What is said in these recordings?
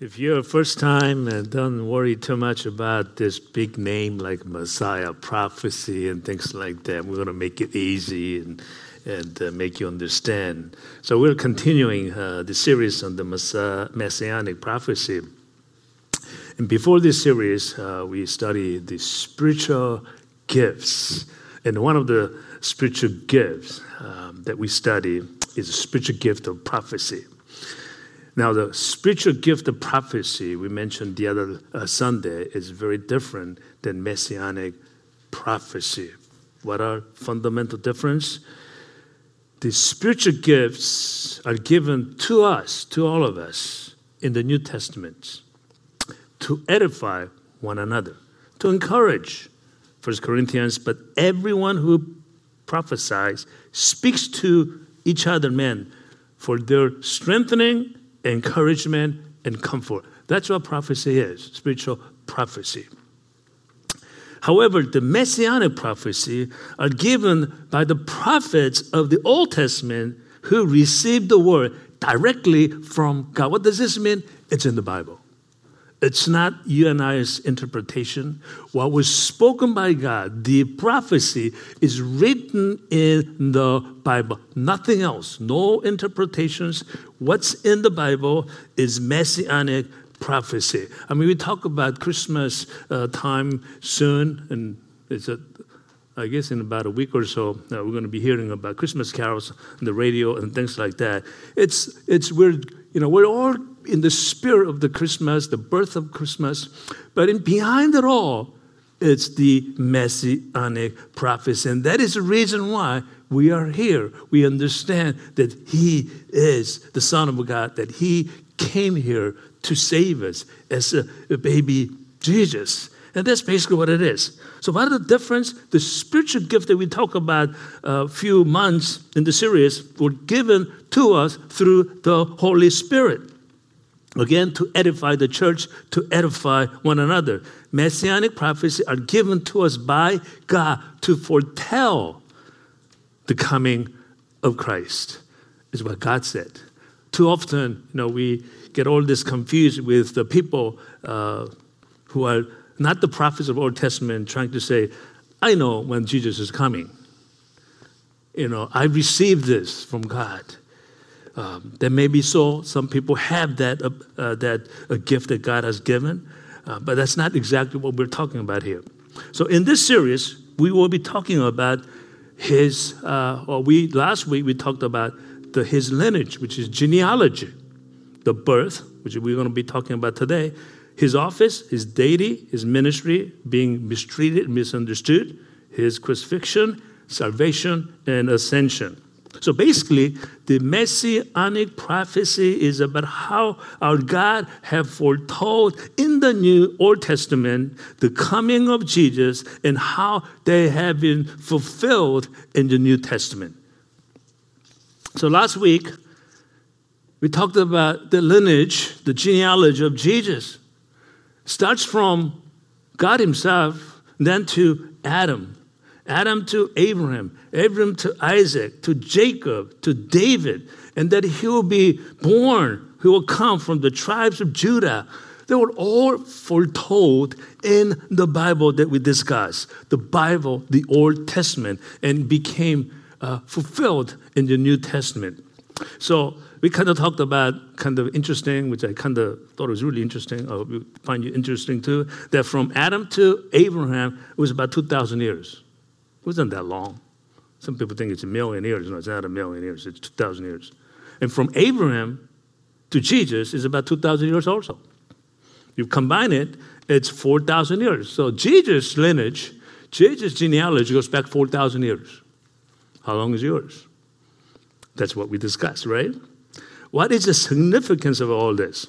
If you're a first time and don't worry too much about this big name like Messiah, prophecy, and things like that, we're going to make it easy and, and uh, make you understand. So we're continuing uh, the series on the Messianic prophecy. And before this series, uh, we studied the spiritual gifts. And one of the spiritual gifts um, that we study is the spiritual gift of prophecy. Now, the spiritual gift of prophecy we mentioned the other uh, Sunday is very different than messianic prophecy. What are fundamental difference? The spiritual gifts are given to us, to all of us, in the New Testament, to edify one another, to encourage. First Corinthians, but everyone who prophesies speaks to each other, men, for their strengthening encouragement, and comfort. That's what prophecy is spiritual prophecy. However, the messianic prophecy are given by the prophets of the Old Testament who received the word directly from God. What does this mean? It's in the Bible. It's not you and I's interpretation. What was spoken by God, the prophecy, is written in the Bible. Nothing else. No interpretations. What's in the Bible is messianic prophecy. I mean, we talk about Christmas uh, time soon, and it's a I guess in about a week or so, uh, we're going to be hearing about Christmas carols on the radio and things like that. It's it's weird, you know, we're all in the spirit of the Christmas, the birth of Christmas, but in behind it all, it's the messianic prophecy. And that is the reason why we are here. We understand that He is the Son of God, that He came here to save us as a, a baby Jesus. And that's basically what it is. So, what are the difference? The spiritual gift that we talk about a few months in the series were given to us through the Holy Spirit. Again, to edify the church, to edify one another. Messianic prophecy are given to us by God to foretell the coming of Christ, is what God said. Too often, you know, we get all this confused with the people uh, who are not the prophets of Old Testament trying to say, I know when Jesus is coming. You know, I received this from God. Um, that may be so. Some people have that, uh, uh, that a gift that God has given, uh, but that's not exactly what we're talking about here. So in this series, we will be talking about his. Uh, or we last week we talked about the his lineage, which is genealogy, the birth, which we're going to be talking about today, his office, his deity, his ministry being mistreated, misunderstood, his crucifixion, salvation, and ascension. So basically, the messianic prophecy is about how our God have foretold in the New Old Testament the coming of Jesus and how they have been fulfilled in the New Testament. So last week, we talked about the lineage, the genealogy of Jesus. Starts from God Himself, then to Adam, Adam to Abraham, Abraham to Isaac, to Jacob, to David, and that he will be born, he will come from the tribes of Judah. They were all foretold in the Bible that we discuss, the Bible, the Old Testament, and became uh, fulfilled in the New Testament. So we kind of talked about kind of interesting, which I kind of thought was really interesting. I hope you find you interesting too. That from Adam to Abraham it was about two thousand years. Wasn't that long. Some people think it's a million years. No, it's not a million years. It's two thousand years. And from Abraham to Jesus is about two thousand years also. You combine it, it's four thousand years. So Jesus' lineage, Jesus' genealogy goes back four thousand years. How long is yours? That's what we discussed, right? What is the significance of all this?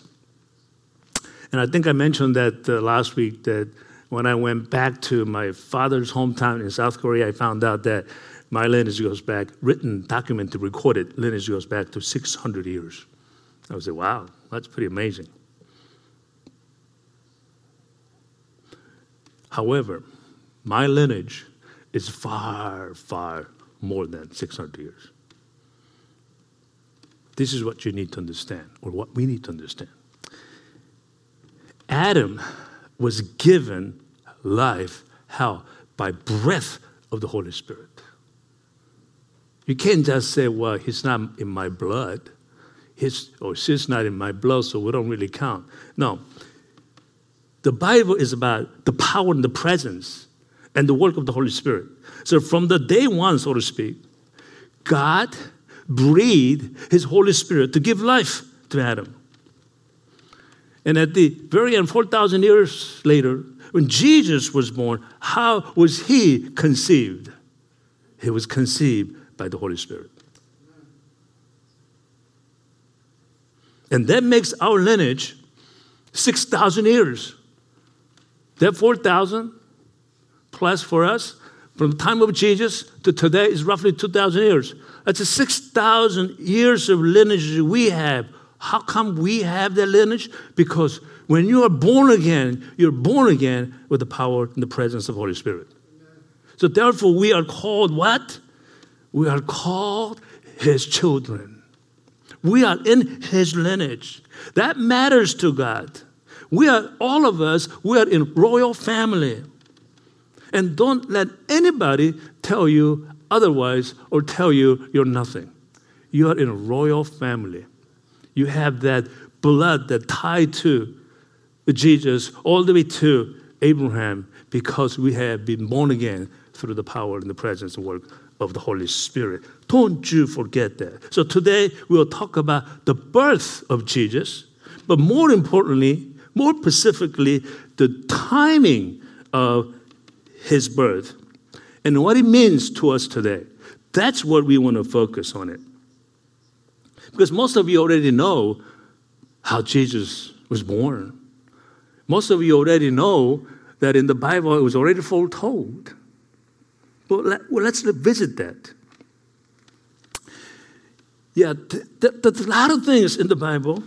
And I think I mentioned that uh, last week that when I went back to my father's hometown in South Korea, I found out that my lineage goes back, written, documented, recorded lineage goes back to 600 years. I was like, wow, that's pretty amazing. However, my lineage is far, far more than 600 years. This is what you need to understand, or what we need to understand. Adam was given life. How? By breath of the Holy Spirit. You can't just say, well, he's not in my blood. His, or she's not in my blood, so we don't really count. No. The Bible is about the power and the presence and the work of the Holy Spirit. So from the day one, so to speak, God breathed his Holy Spirit to give life to Adam. And at the very end, 4,000 years later, when Jesus was born, how was he conceived? He was conceived by the Holy Spirit. And that makes our lineage 6,000 years. That 4,000 plus for us, from the time of Jesus to today, is roughly 2,000 years. That's a 6,000 years of lineage we have. How come we have that lineage? Because when you are born again, you're born again with the power and the presence of Holy Spirit. So therefore, we are called what? We are called His children. We are in His lineage. That matters to God. We are, all of us, we are in royal family. And don't let anybody tell you otherwise or tell you you're nothing. You are in a royal family. You have that blood that tied to Jesus all the way to Abraham because we have been born again through the power and the presence and work of the Holy Spirit. Don't you forget that. So today we'll talk about the birth of Jesus, but more importantly, more specifically, the timing of his birth and what it means to us today. That's what we want to focus on it. Because most of you already know how Jesus was born. Most of you already know that in the Bible it was already foretold. But let, well, let's visit that. Yeah, th- th- there's a lot of things in the Bible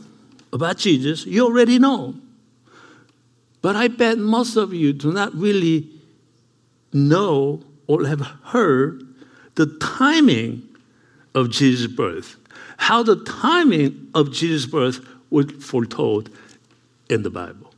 about Jesus you already know. But I bet most of you do not really know or have heard the timing of Jesus' birth, how the timing of Jesus' birth was foretold in the Bible.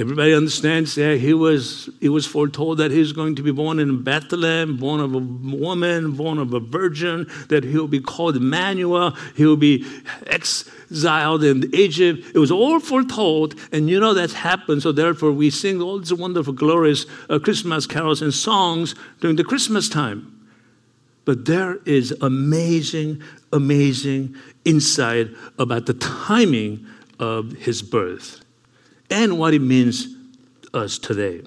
Everybody understands that he was, he was foretold that he was going to be born in Bethlehem, born of a woman, born of a virgin, that he'll be called Emmanuel, he'll be exiled in Egypt. It was all foretold, and you know that's happened, so therefore we sing all these wonderful, glorious uh, Christmas carols and songs during the Christmas time. But there is amazing, amazing insight about the timing of his birth and what it means to us today.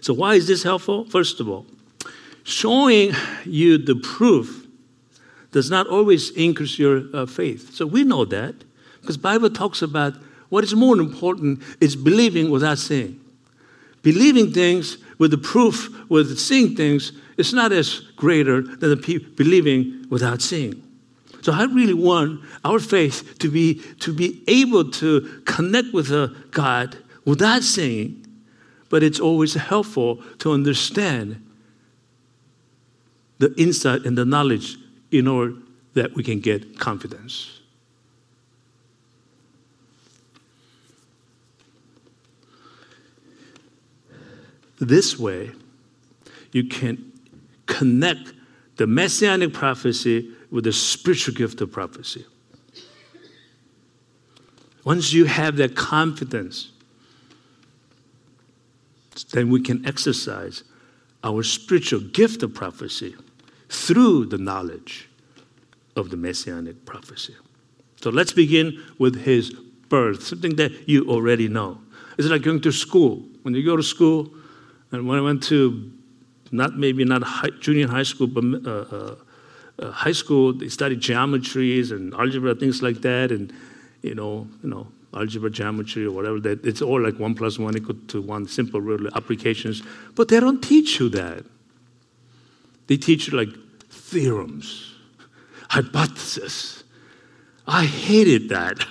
So, why is this helpful? First of all, showing you the proof does not always increase your uh, faith. So we know that because Bible talks about what is more important is believing without seeing. Believing things with the proof, with seeing things, is not as greater than the pe- believing without seeing. So I really want our faith to be, to be able to connect with uh, God without saying, but it's always helpful to understand the insight and the knowledge in order that we can get confidence. This way, you can connect the messianic prophecy with the spiritual gift of prophecy. Once you have that confidence, then we can exercise our spiritual gift of prophecy through the knowledge of the messianic prophecy. So let's begin with his birth, something that you already know. It's like going to school. When you go to school, and when I went to not maybe not high, junior high school, but uh, uh, uh, high school, they studied geometries and algebra, things like that, and you know, you know, algebra, geometry, or whatever. That it's all like one plus one equal to one, simple real applications. But they don't teach you that. They teach you like theorems, hypothesis. I hated that.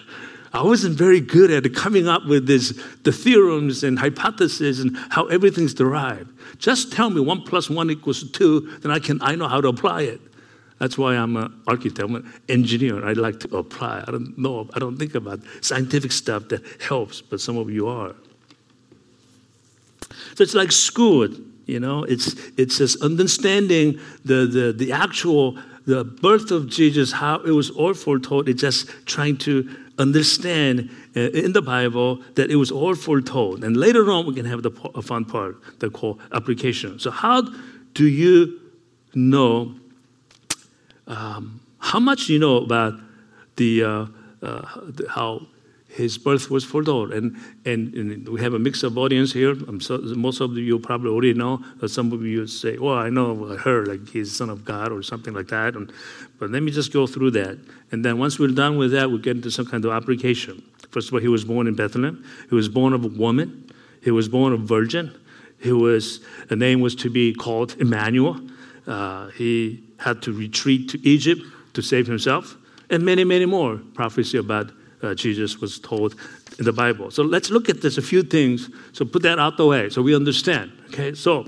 I wasn't very good at coming up with this, the theorems and hypotheses and how everything's derived. Just tell me one plus one equals two, then I can I know how to apply it. That's why I'm an architect, I'm an engineer. I like to apply. I don't know, I don't think about scientific stuff that helps, but some of you are. So it's like school, you know, it's, it's just understanding the, the, the actual, the birth of Jesus, how it was all foretold. It's just trying to understand uh, in the Bible that it was all foretold. And later on, we can have the fun part the called application. So how do you know um, how much do you know about the, uh, uh, how his birth was foretold. And, and, and, we have a mix of audience here. So, most of you probably already know. Some of you say, well, I know her, like he's son of God or something like that. And, but let me just go through that. And then once we're done with that, we get into some kind of application. First of all, he was born in Bethlehem. He was born of a woman. He was born a virgin. He was, the name was to be called Emmanuel. Uh, he had to retreat to Egypt to save himself, and many, many more prophecy about uh, Jesus was told in the Bible. So let's look at this a few things. So put that out the way so we understand. Okay, so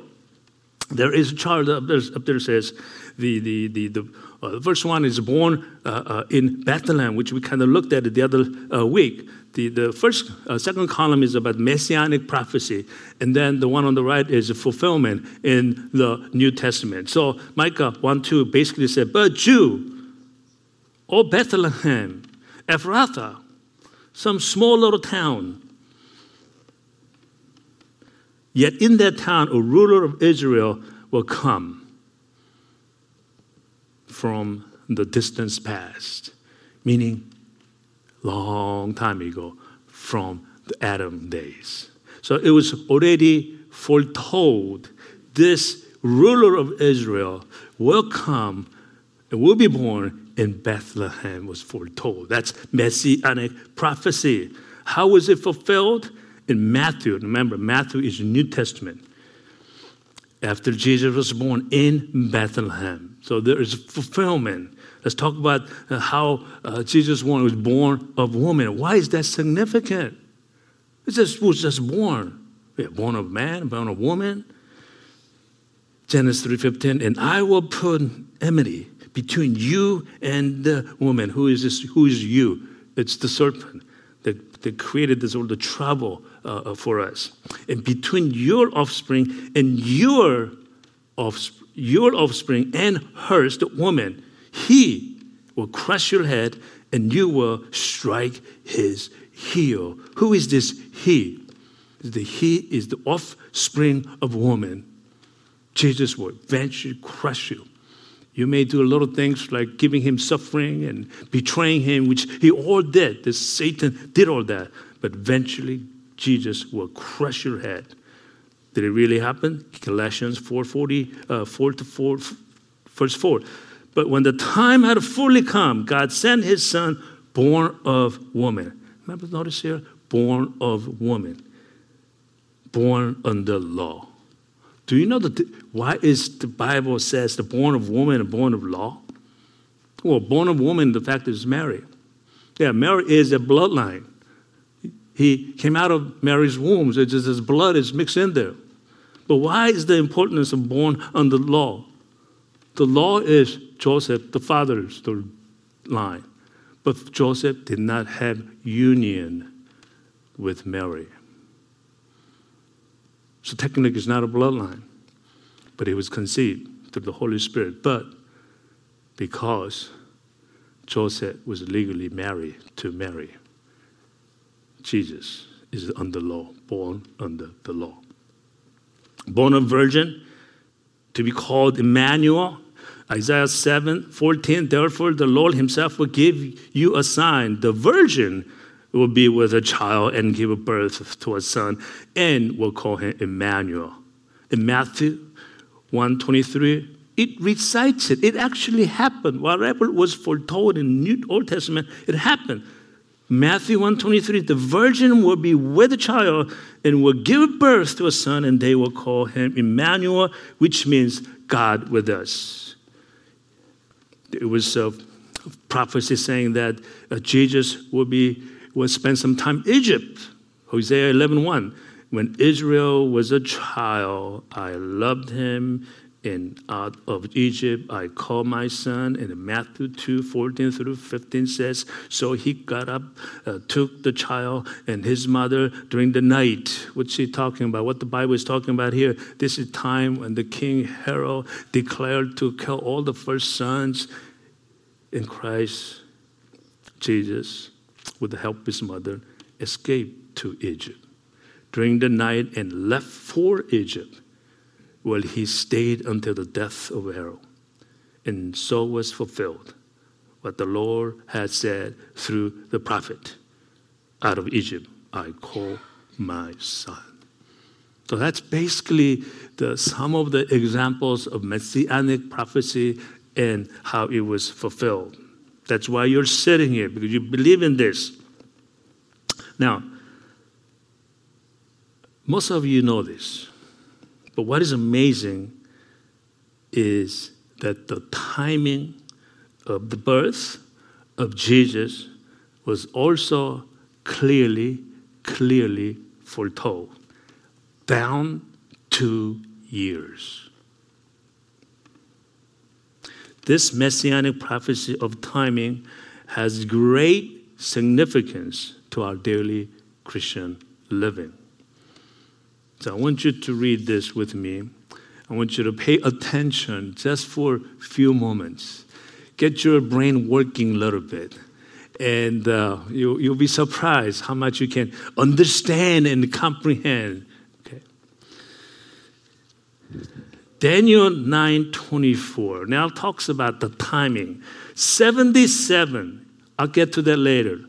there is a chart up there, up there says the the the, the, uh, the first one is born uh, uh in Bethlehem, which we kind of looked at the other uh, week. The, the first, uh, second column is about messianic prophecy, and then the one on the right is fulfillment in the New Testament. So Micah 1 2 basically said, But you, or Bethlehem, Ephrathah, some small little town, yet in that town a ruler of Israel will come from the distance past, meaning long time ago from the Adam days. So it was already foretold this ruler of Israel will come and will be born in Bethlehem, was foretold. That's messianic prophecy. How was it fulfilled? In Matthew. Remember, Matthew is the New Testament. After Jesus was born in Bethlehem. So there is fulfillment. Let's talk about uh, how uh, Jesus was born of woman. Why is that significant? He just was just born. Born of man, born of woman. Genesis 3:15, and I will put enmity between you and the woman. Who is this? Who is you? It's the serpent that, that created this all the trouble uh, for us. And between your offspring and your offspring, your offspring and hers, the woman, he will crush your head and you will strike his heel. Who is this he? The he is the offspring of woman. Jesus will eventually crush you. You may do a lot of things like giving him suffering and betraying him, which he all did. This Satan did all that. But eventually, Jesus will crush your head. Did it really happen? Galatians 4:40, uh, 4 to 4, verse 4. But when the time had fully come, God sent his son, born of woman. Remember, notice here, born of woman, born under law. Do you know that why is the Bible says the born of woman and born of law? Well, born of woman, the fact is Mary. Yeah, Mary is a bloodline. He came out of Mary's womb. So just his blood is mixed in there. But why is the importance of born under law? The law is Joseph, the father's the line. But Joseph did not have union with Mary. So technically, it's not a bloodline, but he was conceived through the Holy Spirit. But because Joseph was legally married to Mary, Jesus is under law, born under the law. Born a virgin, to be called Emmanuel. Isaiah 7 14, therefore the Lord himself will give you a sign. The virgin will be with a child and give birth to a son, and we'll call him Emmanuel. In Matthew 123, it recites it. It actually happened. Whatever was foretold in the New Old Testament, it happened. Matthew 123, the virgin will be with child and will give birth to a son, and they will call him Emmanuel, which means God with us. It was a prophecy saying that uh, Jesus will be will spend some time in Egypt. Hosea 11:1. When Israel was a child, I loved him and out of Egypt I call my son. And Matthew 2 14 through 15 says, So he got up, uh, took the child and his mother during the night. What's he talking about? What the Bible is talking about here? This is time when the king Herod declared to kill all the first sons in Christ Jesus, with the help of his mother, escaped to Egypt during the night and left for Egypt well, he stayed until the death of Herod. And so was fulfilled what the Lord had said through the prophet out of Egypt I call my son. So that's basically the, some of the examples of messianic prophecy and how it was fulfilled. That's why you're sitting here, because you believe in this. Now, most of you know this. But what is amazing is that the timing of the birth of Jesus was also clearly, clearly foretold, down two years. This messianic prophecy of timing has great significance to our daily Christian living. So I want you to read this with me. I want you to pay attention just for a few moments. Get your brain working a little bit. And uh, you, you'll be surprised how much you can understand and comprehend. Okay. Daniel 9:24 now talks about the timing. 77, I'll get to that later,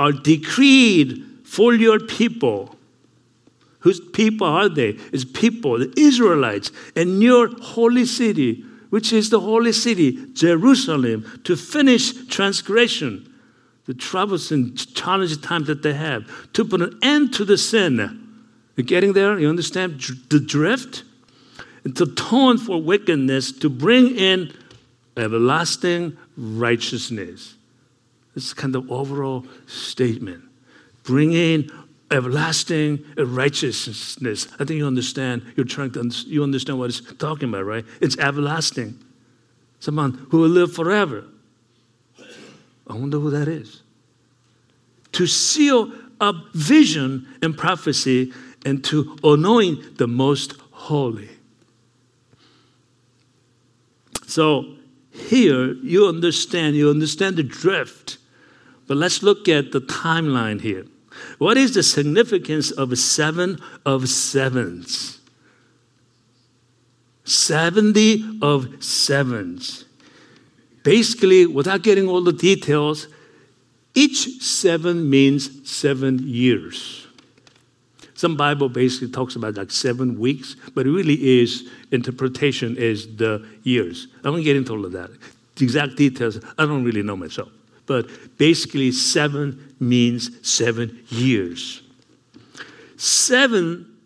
are decreed for your people Whose people are they? It's people, the Israelites, and your holy city, which is the holy city, Jerusalem, to finish transgression, the troubles and challenging times that they have, to put an end to the sin. You're getting there? You understand the drift? And to atone for wickedness, to bring in everlasting righteousness. This is kind of overall statement. Bring in everlasting righteousness. I think you understand. You're trying to you understand what it's talking about, right? It's everlasting. Someone who will live forever. I wonder who that is. To seal up vision and prophecy and to anoint the most holy. So here you understand, you understand the drift. But let's look at the timeline here. What is the significance of seven of sevens? 70 of sevens. Basically, without getting all the details, each seven means seven years. Some Bible basically talks about like seven weeks, but it really is interpretation is the years. I won't get into all of that. The exact details, I don't really know myself but basically, seven means seven years. Seven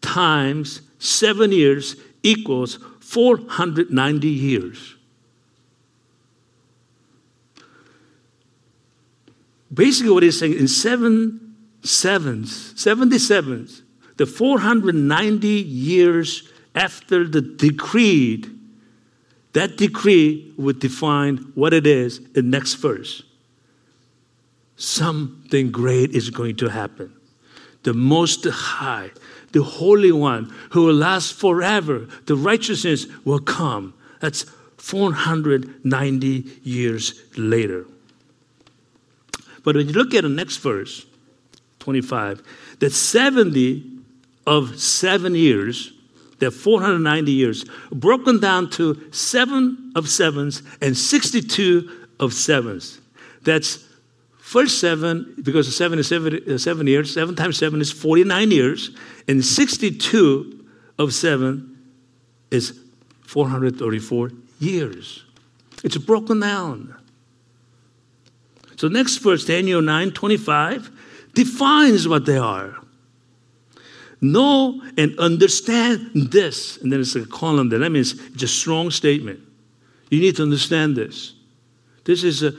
times seven years equals 490 years. Basically, what he's saying in seven sevens, 77s, the 490 years after the decree, that decree would define what it is in next verse something great is going to happen. The Most High, the Holy One, who will last forever, the righteousness will come. That's 490 years later. But when you look at the next verse, 25, that 70 of seven years, that 490 years, broken down to seven of sevens and 62 of sevens. That's First seven, because seven is seven, uh, seven years, seven times seven is 49 years, and 62 of seven is 434 years. It's broken down. So next verse, Daniel 9 25, defines what they are. Know and understand this. And then it's a column there. That means it's a strong statement. You need to understand this. This is a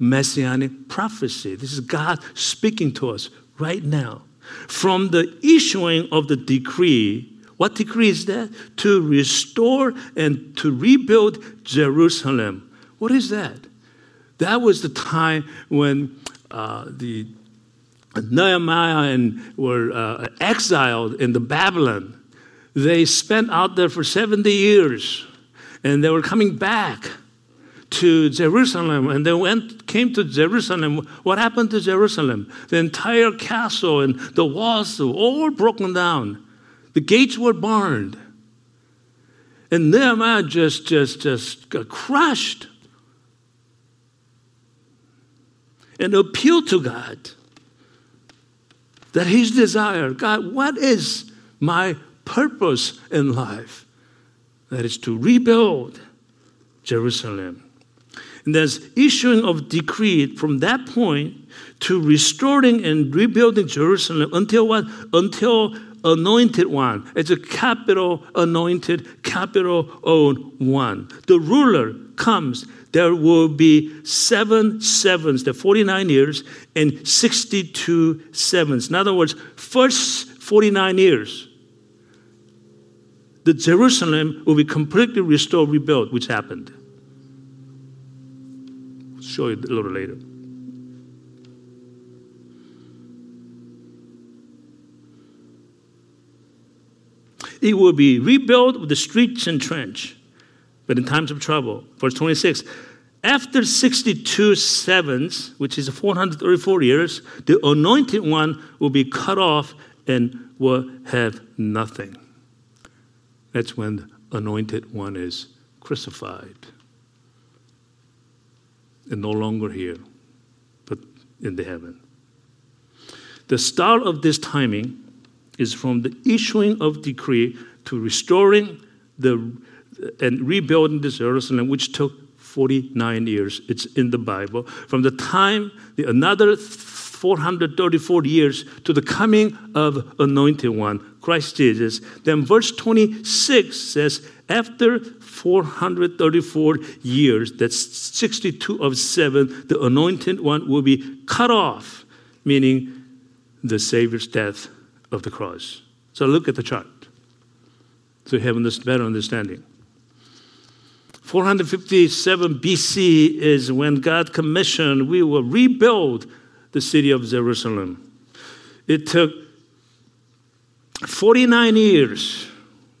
messianic prophecy. This is God speaking to us right now. From the issuing of the decree, What decree is that? To restore and to rebuild Jerusalem. What is that? That was the time when uh, the Nehemiah and were uh, exiled in the Babylon. They spent out there for 70 years and they were coming back to Jerusalem and they went came to Jerusalem. What happened to Jerusalem? The entire castle and the walls were all broken down. The gates were burned. And Nehemiah just just just got crushed. And appealed to God that his desire, God, what is my purpose in life? That is to rebuild Jerusalem. And there's issuing of decree from that point to restoring and rebuilding Jerusalem until what? Until anointed one. It's a capital anointed, capital owned one. The ruler comes. There will be seven sevens, the 49 years, and 62 sevens. In other words, first 49 years, the Jerusalem will be completely restored, rebuilt, which happened show you a little later. It will be rebuilt with the streets and trench, but in times of trouble. Verse 26 After 62 sevens, which is 434 years, the anointed one will be cut off and will have nothing. That's when the anointed one is crucified and no longer here, but in the heaven. The start of this timing is from the issuing of decree to restoring the and rebuilding the Jerusalem, which took 49 years. It's in the Bible. From the time the another 434 years to the coming of anointed one, Christ Jesus. Then verse 26 says, after 434 years, that's 62 of 7, the anointed one will be cut off, meaning the Savior's death of the cross. So look at the chart so you have a better understanding. 457 BC is when God commissioned, we will rebuild the city of Jerusalem. It took 49 years.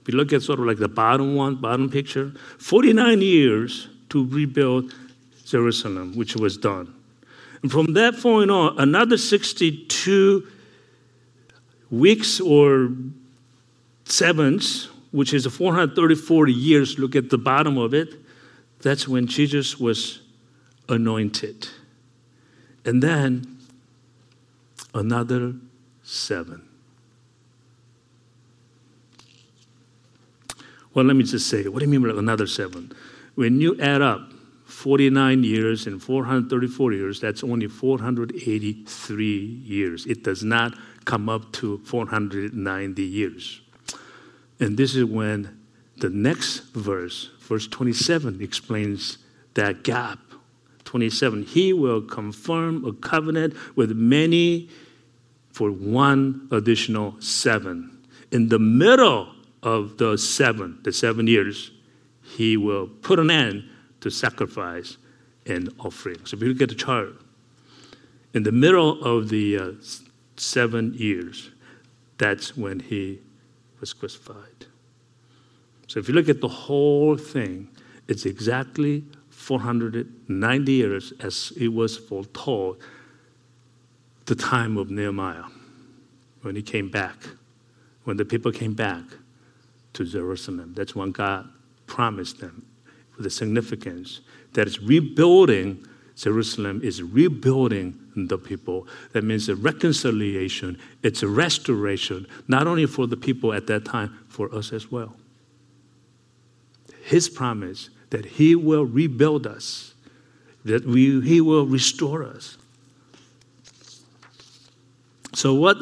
We look at sort of like the bottom one, bottom picture. 49 years to rebuild Jerusalem, which was done. And from that point on, another 62 weeks or sevens, which is 434 years, look at the bottom of it. That's when Jesus was anointed. And then another seven. Well, let me just say, what do you mean by another seven? When you add up 49 years and 434 years, that's only 483 years. It does not come up to 490 years. And this is when the next verse, verse 27, explains that gap. 27, he will confirm a covenant with many for one additional seven. In the middle of the seven, the seven years, he will put an end to sacrifice and offering. So if you look at the chart, in the middle of the uh, seven years, that's when he was crucified. So if you look at the whole thing, it's exactly 490 years as it was foretold the time of Nehemiah when he came back, when the people came back to Jerusalem. That's when God promised them with the significance that it's rebuilding Jerusalem is rebuilding the people. That means a reconciliation, it's a restoration, not only for the people at that time, for us as well. His promise that He will rebuild us, that we, He will restore us. So, what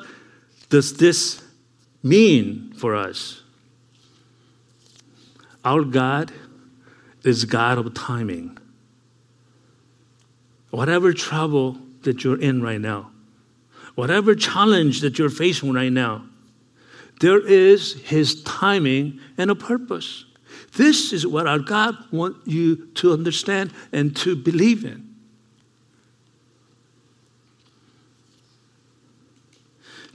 does this mean for us? Our God is God of timing. Whatever trouble that you're in right now, whatever challenge that you're facing right now, there is His timing and a purpose. This is what our God wants you to understand and to believe in.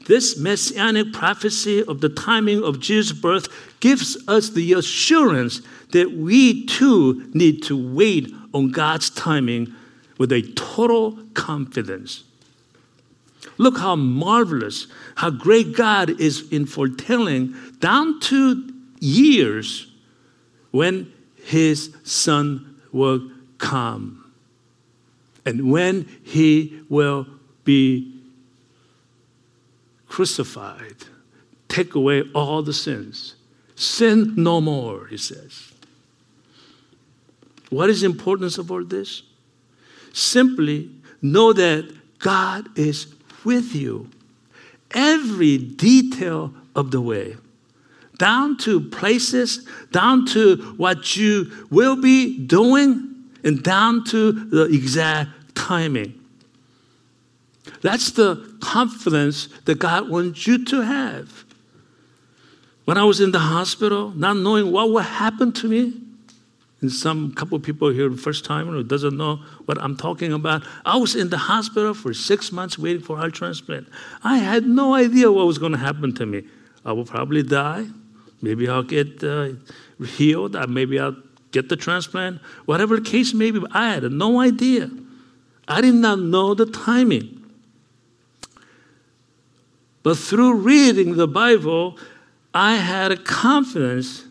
This messianic prophecy of the timing of Jesus' birth gives us the assurance that we too need to wait on God's timing with a total confidence. Look how marvelous, how great God is in foretelling down to years when his son will come and when he will be crucified, take away all the sins. Sin no more, he says. What is the importance of all this? Simply know that God is with you every detail of the way, down to places, down to what you will be doing, and down to the exact timing. That's the confidence that God wants you to have. When I was in the hospital, not knowing what would happen to me, and some couple people here first time who doesn't know what I'm talking about. I was in the hospital for six months waiting for heart transplant. I had no idea what was going to happen to me. I will probably die. Maybe I'll get uh, healed. Maybe I'll get the transplant. Whatever the case may be, I had no idea. I did not know the timing. But through reading the Bible, I had a confidence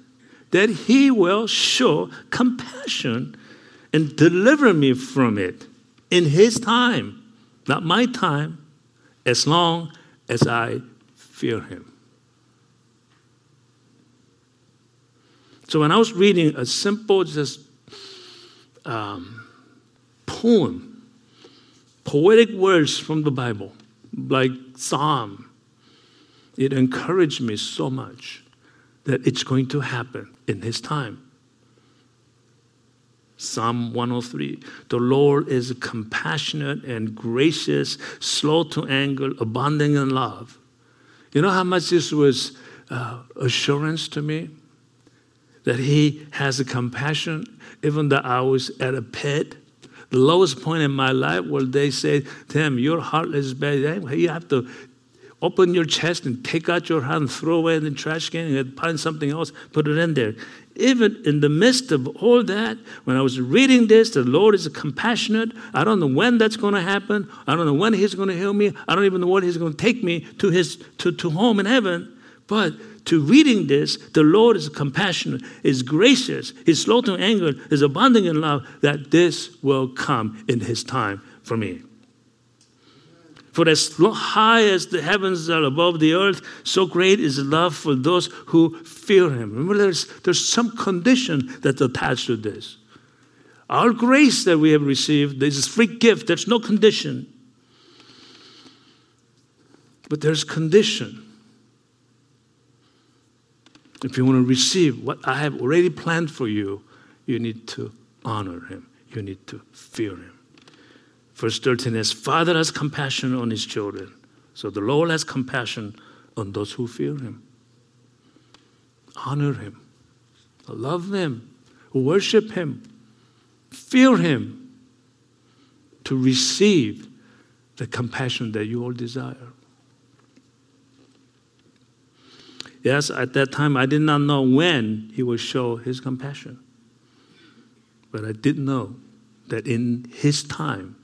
that He will show compassion and deliver me from it in His time, not my time, as long as I fear Him. So when I was reading a simple, just um, poem, poetic words from the Bible, like Psalm it encouraged me so much that it's going to happen in His time. Psalm 103 The Lord is compassionate and gracious, slow to anger, abounding in love. You know how much this was uh, assurance to me? That He has a compassion, even though I was at a pit. The lowest point in my life where they say, Tim, your heart is bad. You have to open your chest and take out your hand, throw away in the trash can, and find something else, put it in there. Even in the midst of all that, when I was reading this, the Lord is compassionate. I don't know when that's going to happen. I don't know when He's going to heal me. I don't even know when He's going to take me to His to, to home in heaven. But to reading this, the Lord is compassionate, is gracious, is slow to anger, is abounding in love, that this will come in His time for me. For as high as the heavens are above the earth, so great is love for those who fear him. Remember, there's, there's some condition that's attached to this. Our grace that we have received is a free gift, there's no condition. But there's condition. If you want to receive what I have already planned for you, you need to honor him. You need to fear him. Verse 13 is Father has compassion on his children. So the Lord has compassion on those who fear him. Honor him. Love him. Worship him. Fear him to receive the compassion that you all desire. Yes, at that time I did not know when he would show his compassion. But I did know that in his time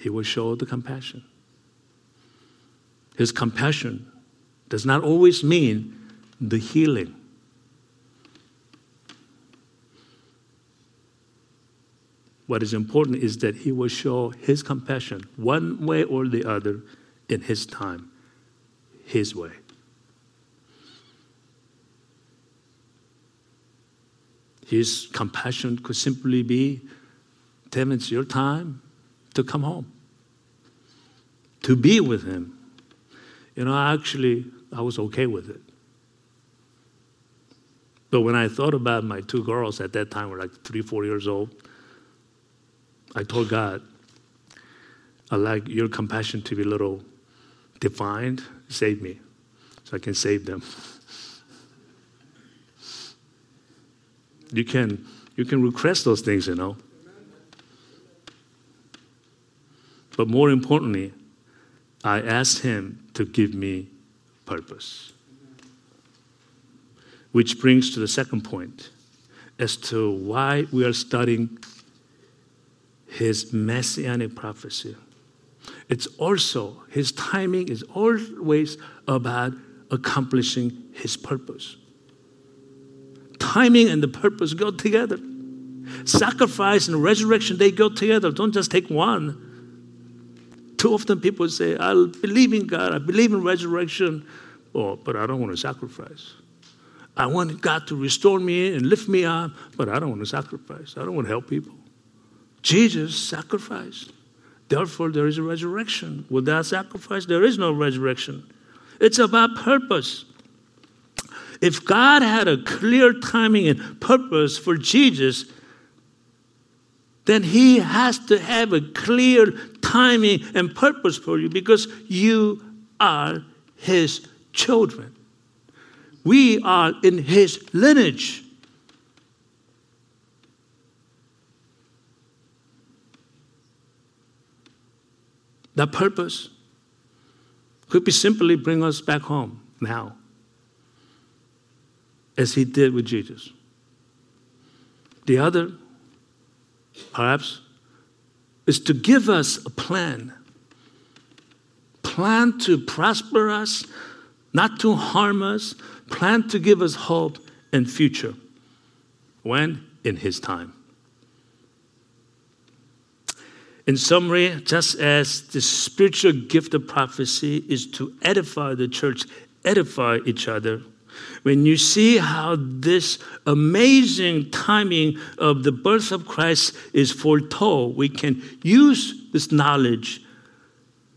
he will show the compassion. His compassion does not always mean the healing. What is important is that he will show his compassion one way or the other in his time, his way. His compassion could simply be, Tim, it's your time to come home, to be with him. You know, actually, I was okay with it. But when I thought about my two girls at that time, were like three, four years old, I told God, I like your compassion to be a little defined. Save me. so I can save them. You can you can request those things, you know. But more importantly, I asked him to give me purpose. Which brings to the second point as to why we are studying his messianic prophecy. It's also, his timing is always about accomplishing his purpose. Timing and the purpose go together. Sacrifice and resurrection, they go together. Don't just take one. Too often people say, I believe in God, I believe in resurrection, oh, but I don't want to sacrifice. I want God to restore me and lift me up, but I don't want to sacrifice. I don't want to help people. Jesus sacrificed. Therefore, there is a resurrection. Without sacrifice, there is no resurrection. It's about purpose. If God had a clear timing and purpose for Jesus, then He has to have a clear timing and purpose for you because you are His children. We are in His lineage. That purpose could be simply bring us back home now, as he did with Jesus. The other, perhaps, is to give us a plan. Plan to prosper us, not to harm us, plan to give us hope and future. When? In his time. In summary, just as the spiritual gift of prophecy is to edify the church, edify each other, when you see how this amazing timing of the birth of Christ is foretold, we can use this knowledge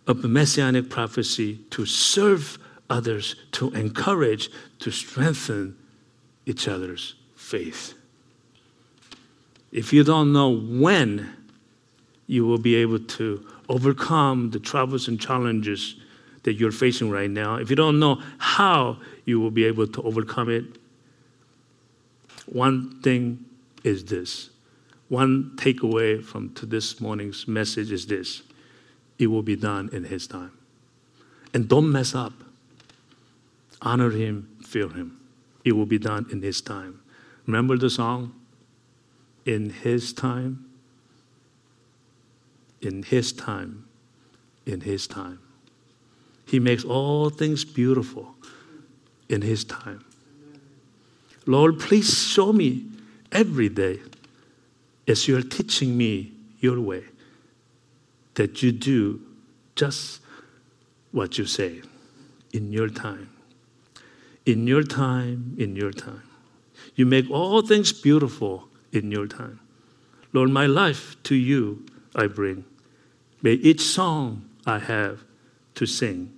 of messianic prophecy to serve others, to encourage, to strengthen each other's faith. If you don't know when you will be able to overcome the troubles and challenges that you're facing right now. If you don't know how you will be able to overcome it, one thing is this. One takeaway from to this morning's message is this. It will be done in his time. And don't mess up. Honor him, fear him. It will be done in his time. Remember the song? In his time in His time, in His time. He makes all things beautiful in His time. Lord, please show me every day as you're teaching me your way that you do just what you say in your time. In your time, in your time. You make all things beautiful in your time. Lord, my life to you I bring. May each song I have to sing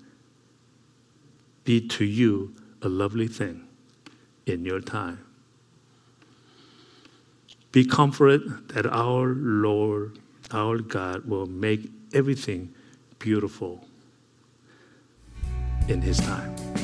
be to you a lovely thing in your time. Be comforted that our Lord, our God, will make everything beautiful in His time.